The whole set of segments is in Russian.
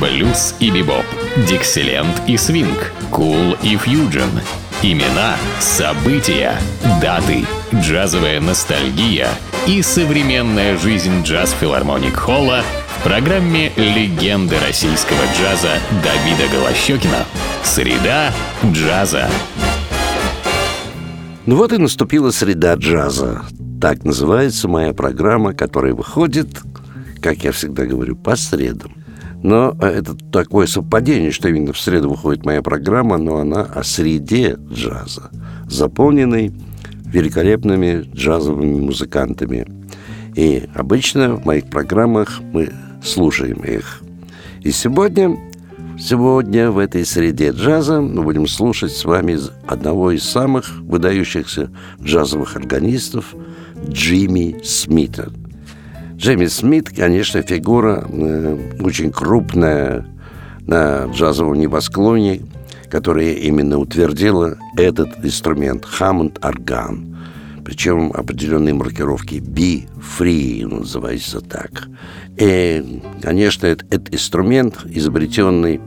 блюз и бибоп, дикселент и свинг, кул и фьюджен. Имена, события, даты, джазовая ностальгия и современная жизнь джаз-филармоник Холла в программе «Легенды российского джаза» Давида Голощекина. Среда джаза. Ну вот и наступила среда джаза. Так называется моя программа, которая выходит, как я всегда говорю, по средам. Но э, это такое совпадение, что именно в среду выходит моя программа, но она о среде джаза, заполненной великолепными джазовыми музыкантами. И обычно в моих программах мы слушаем их. И сегодня, сегодня в этой среде джаза мы будем слушать с вами одного из самых выдающихся джазовых органистов Джимми Смита – Джейми Смит, конечно, фигура э, очень крупная на джазовом небосклоне, которая именно утвердила этот инструмент – Хаммонд-орган. Причем определенные маркировки B-free называется так. И, конечно, этот, этот инструмент, изобретенный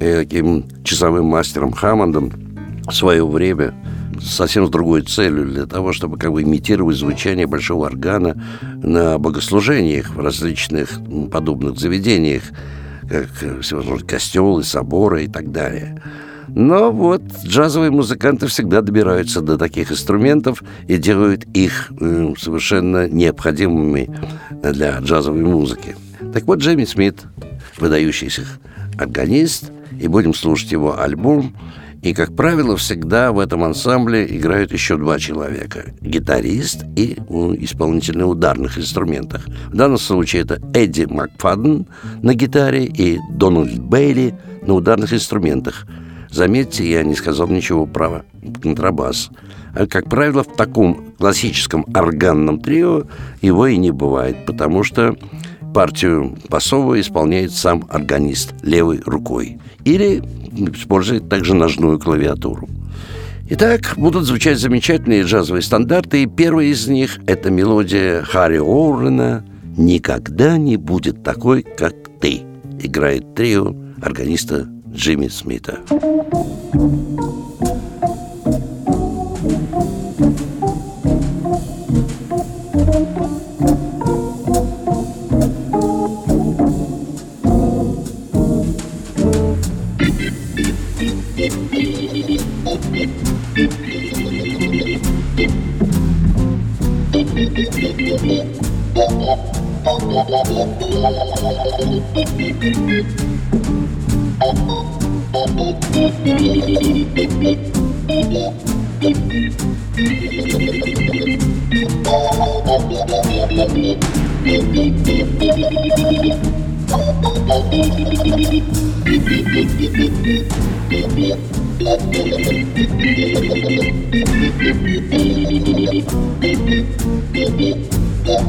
э, таким часовым мастером Хаммондом в свое время – совсем с другой целью, для того, чтобы как бы имитировать звучание большого органа на богослужениях в различных подобных заведениях, как всевозможные костелы, соборы и так далее. Но вот джазовые музыканты всегда добираются до таких инструментов и делают их э, совершенно необходимыми для джазовой музыки. Так вот, Джейми Смит, выдающийся органист, и будем слушать его альбом и, как правило, всегда в этом ансамбле играют еще два человека. Гитарист и исполнитель на ударных инструментах. В данном случае это Эдди Макфаден на гитаре и Дональд Бейли на ударных инструментах. Заметьте, я не сказал ничего про контрабас. А, как правило, в таком классическом органном трио его и не бывает, потому что партию басовую исполняет сам органист левой рукой. Или использует также ножную клавиатуру. Итак, будут звучать замечательные джазовые стандарты, и первый из них – это мелодия Харри Оуэна «Никогда не будет такой, как ты», играет трио органиста Джимми Смита. Thank you. Beep beep. Beep,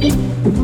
beep.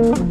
Thank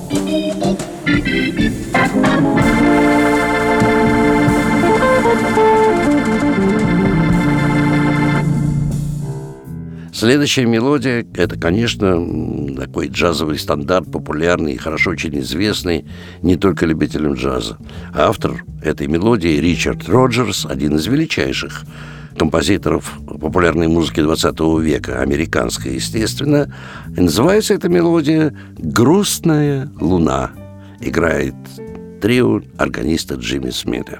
Следующая мелодия – это, конечно, такой джазовый стандарт, популярный и хорошо очень известный не только любителям джаза. Автор этой мелодии Ричард Роджерс, один из величайших композиторов популярной музыки 20 века, американской, естественно. И называется эта мелодия «Грустная луна». Играет трио органиста Джимми Смита.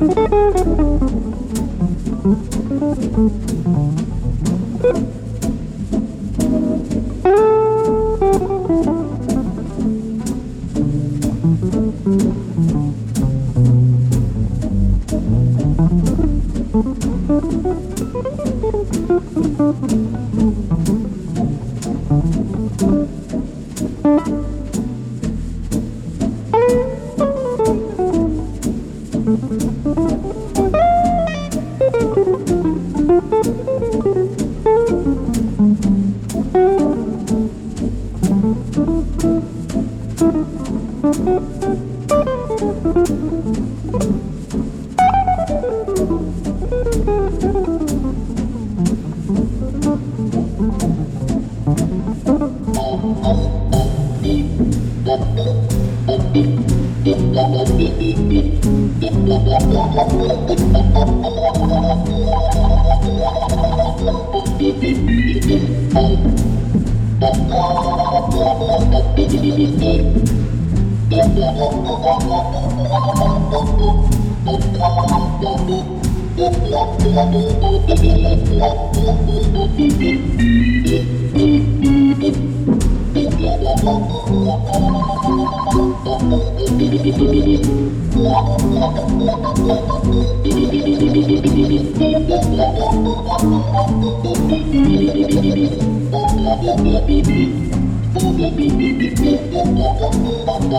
thank you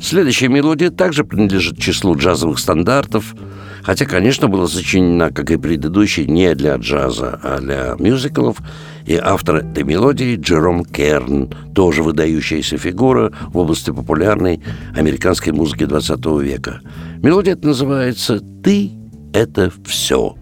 Следующая мелодия также принадлежит числу джазовых стандартов, хотя, конечно, была сочинена, как и предыдущая, не для джаза, а для мюзиклов, и автор этой мелодии Джером Керн, тоже выдающаяся фигура в области популярной американской музыки XX века. Мелодия эта называется «Ты – это все».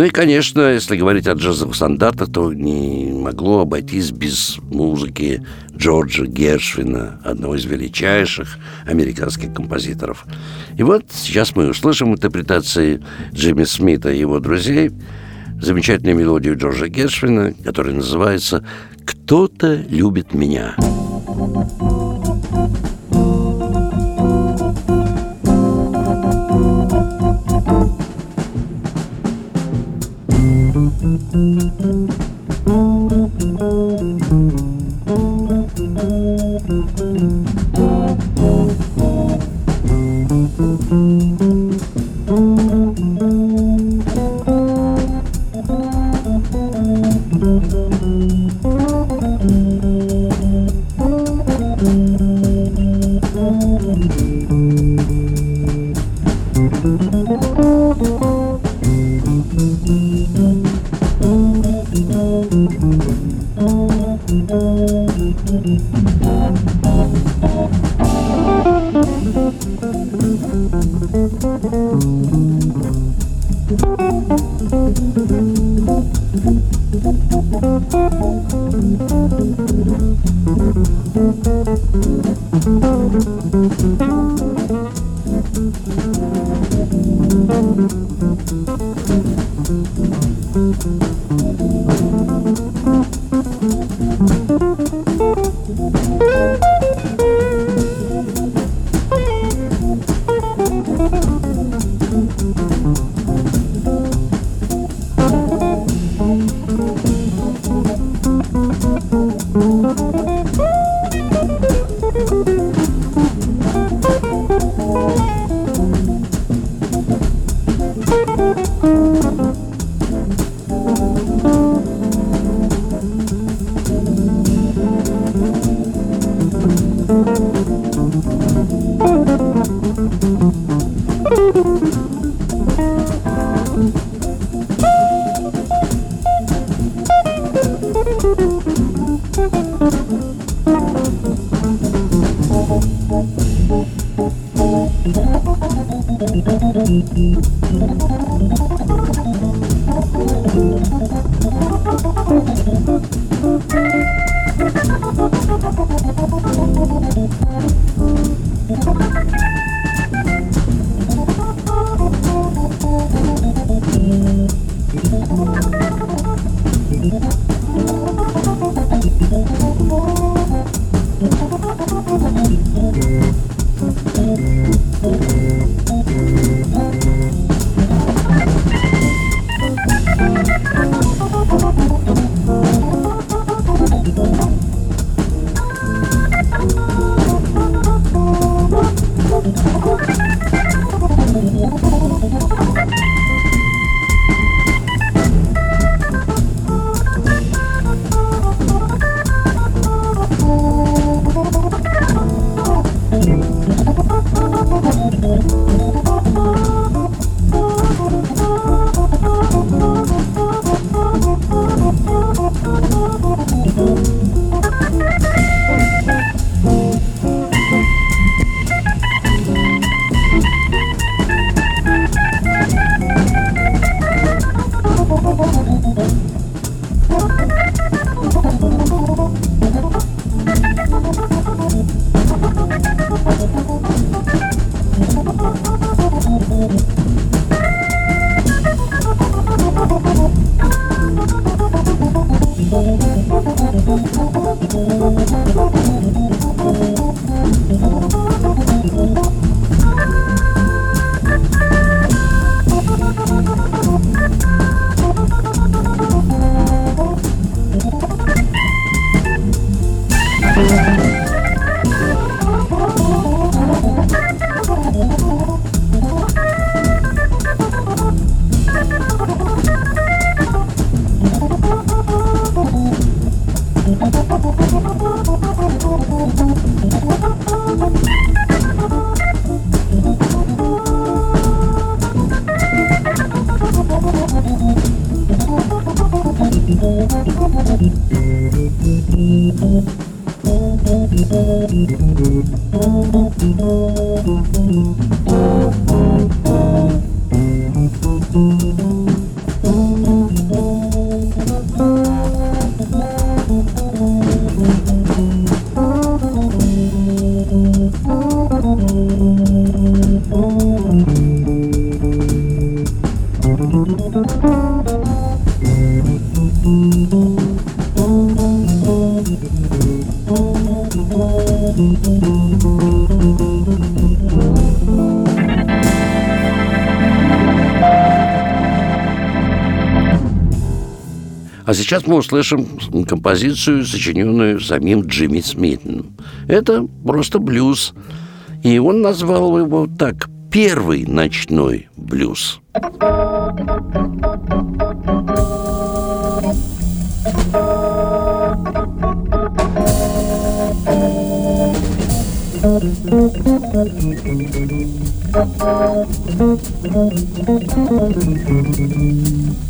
Ну и, конечно, если говорить о джазовых стандартах, то не могло обойтись без музыки Джорджа Гершвина, одного из величайших американских композиторов. И вот сейчас мы услышим интерпретации Джимми Смита и его друзей замечательную мелодию Джорджа Гершвина, которая называется «Кто-то любит меня». Thank you. сейчас мы услышим композицию, сочиненную самим Джимми Смитом. Это просто блюз. И он назвал его так «Первый ночной блюз». Thank you.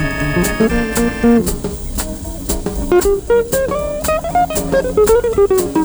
Thank you.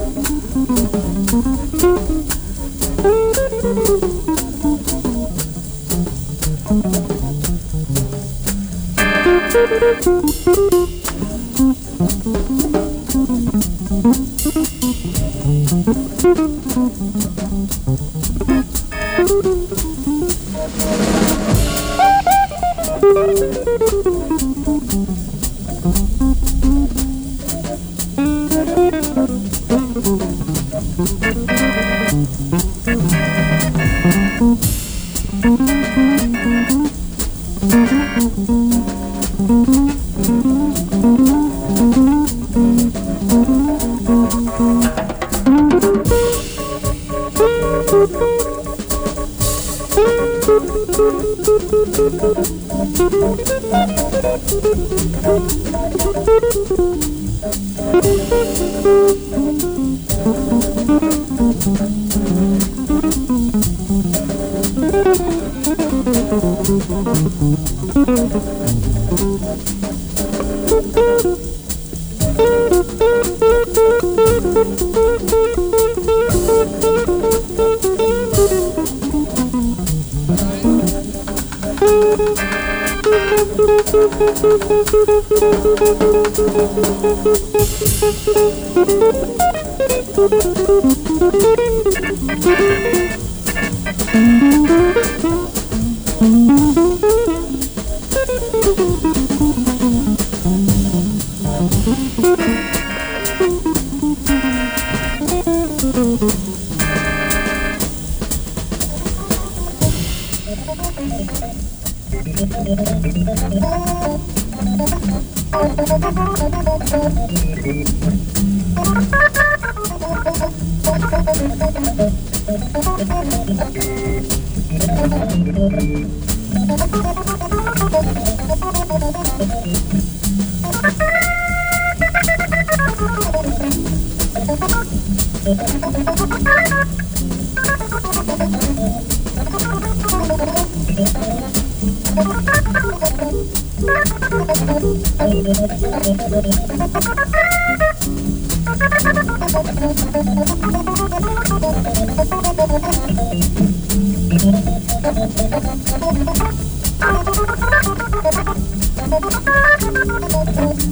Thank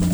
you.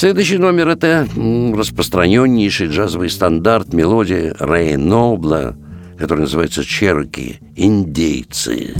Следующий номер – это распространеннейший джазовый стандарт, мелодия Рэя Нобла, который называется «Черки. Индейцы».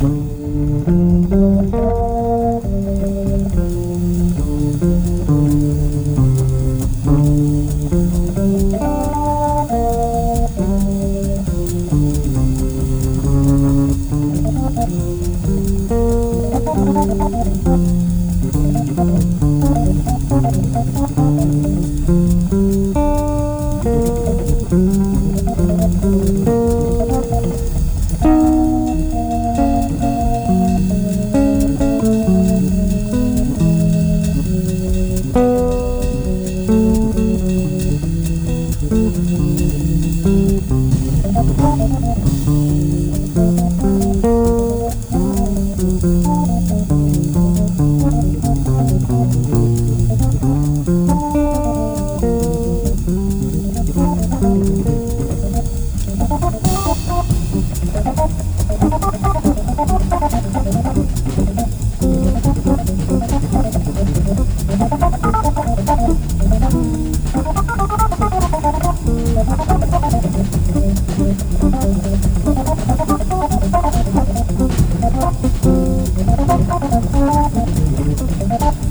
you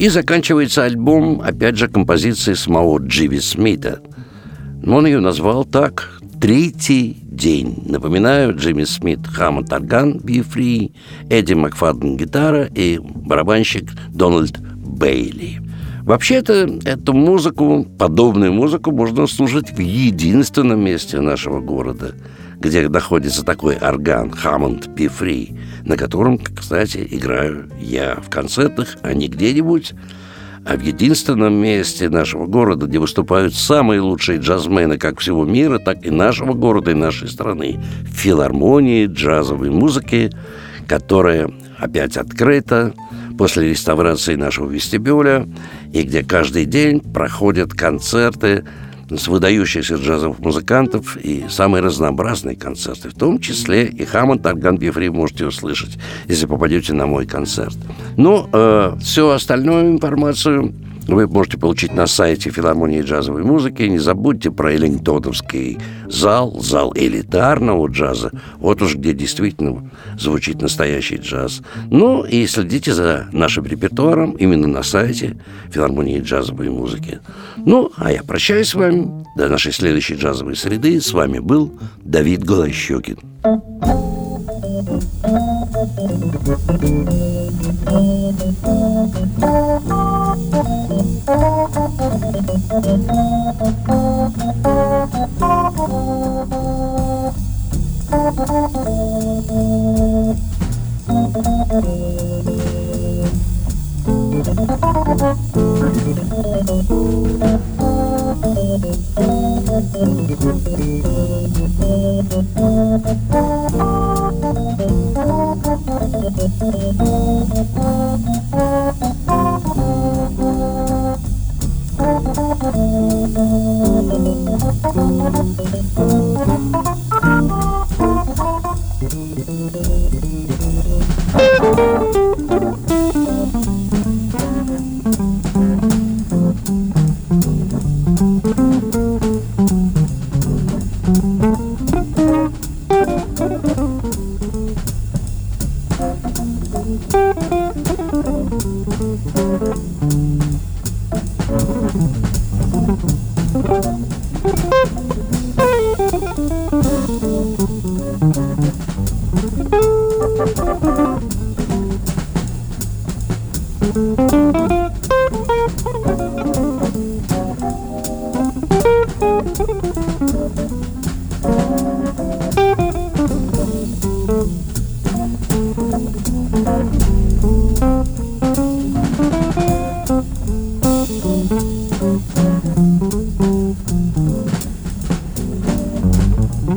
И заканчивается альбом, опять же, композицией самого Дживи Смита. Он ее назвал так «Третий день». Напоминаю, Джимми Смит, Хаммонд орган, Free, Эдди Макфаден гитара и барабанщик Дональд Бейли. Вообще-то эту музыку, подобную музыку можно слушать в единственном месте нашего города, где находится такой орган Hammond Be Free, на котором, кстати, играю я. В концертах, а не где-нибудь, а в единственном месте нашего города, где выступают самые лучшие джазмены как всего мира, так и нашего города и нашей страны, в филармонии джазовой музыки, которая опять открыта после реставрации нашего вестибюля, и где каждый день проходят концерты с выдающихся джазовых музыкантов и самые разнообразные концерты, в том числе и Хаммонд Орган Бифри можете услышать, если попадете на мой концерт. Ну, э, всю остальную информацию вы можете получить на сайте филармонии джазовой музыки. Не забудьте про Эллингтоновский зал, зал элитарного джаза. Вот уж где действительно звучит настоящий джаз. Ну и следите за нашим репертуаром именно на сайте филармонии джазовой музыки. Ну, а я прощаюсь с вами. До нашей следующей джазовой среды. С вами был Давид Голощекин. Thank you.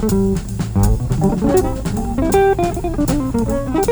Thank you.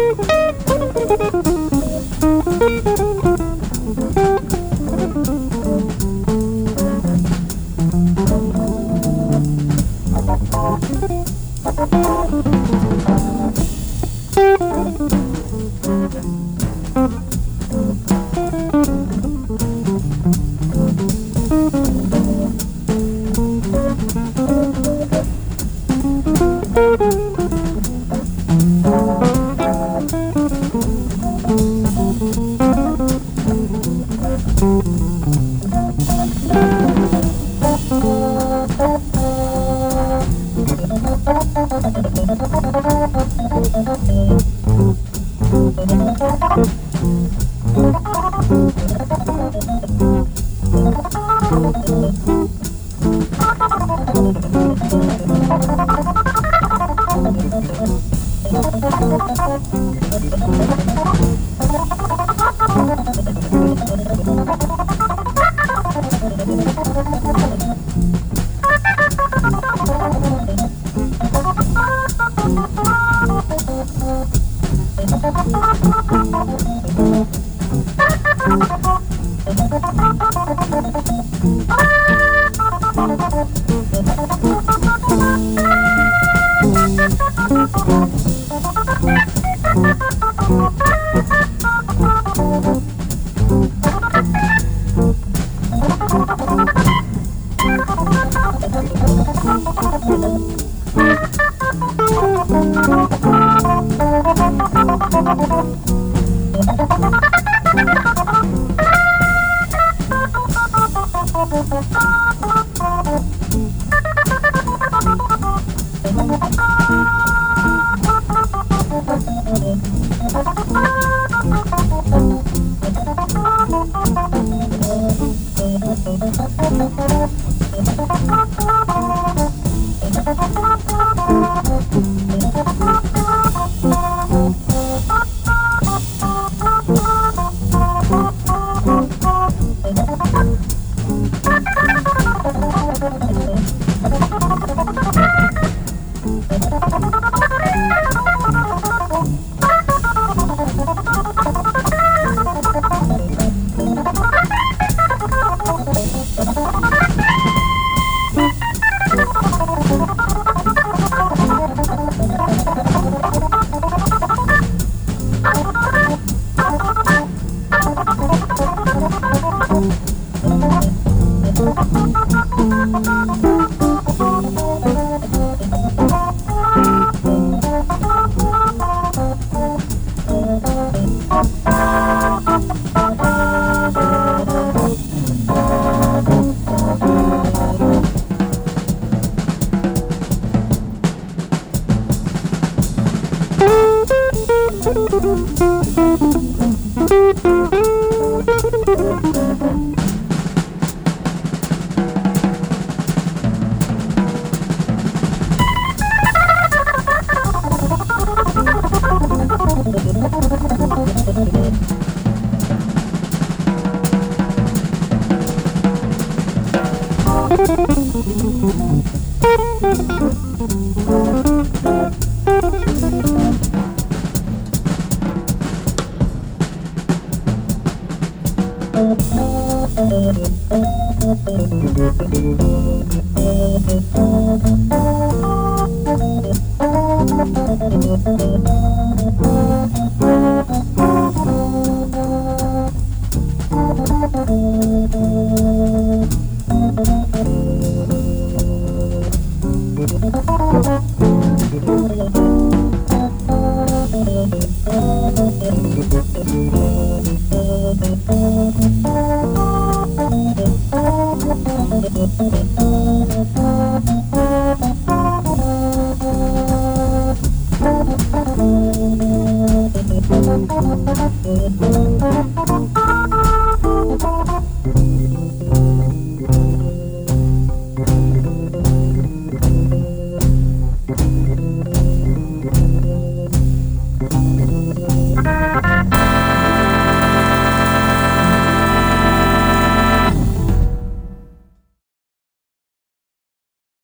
Ha ha ha! Thank you.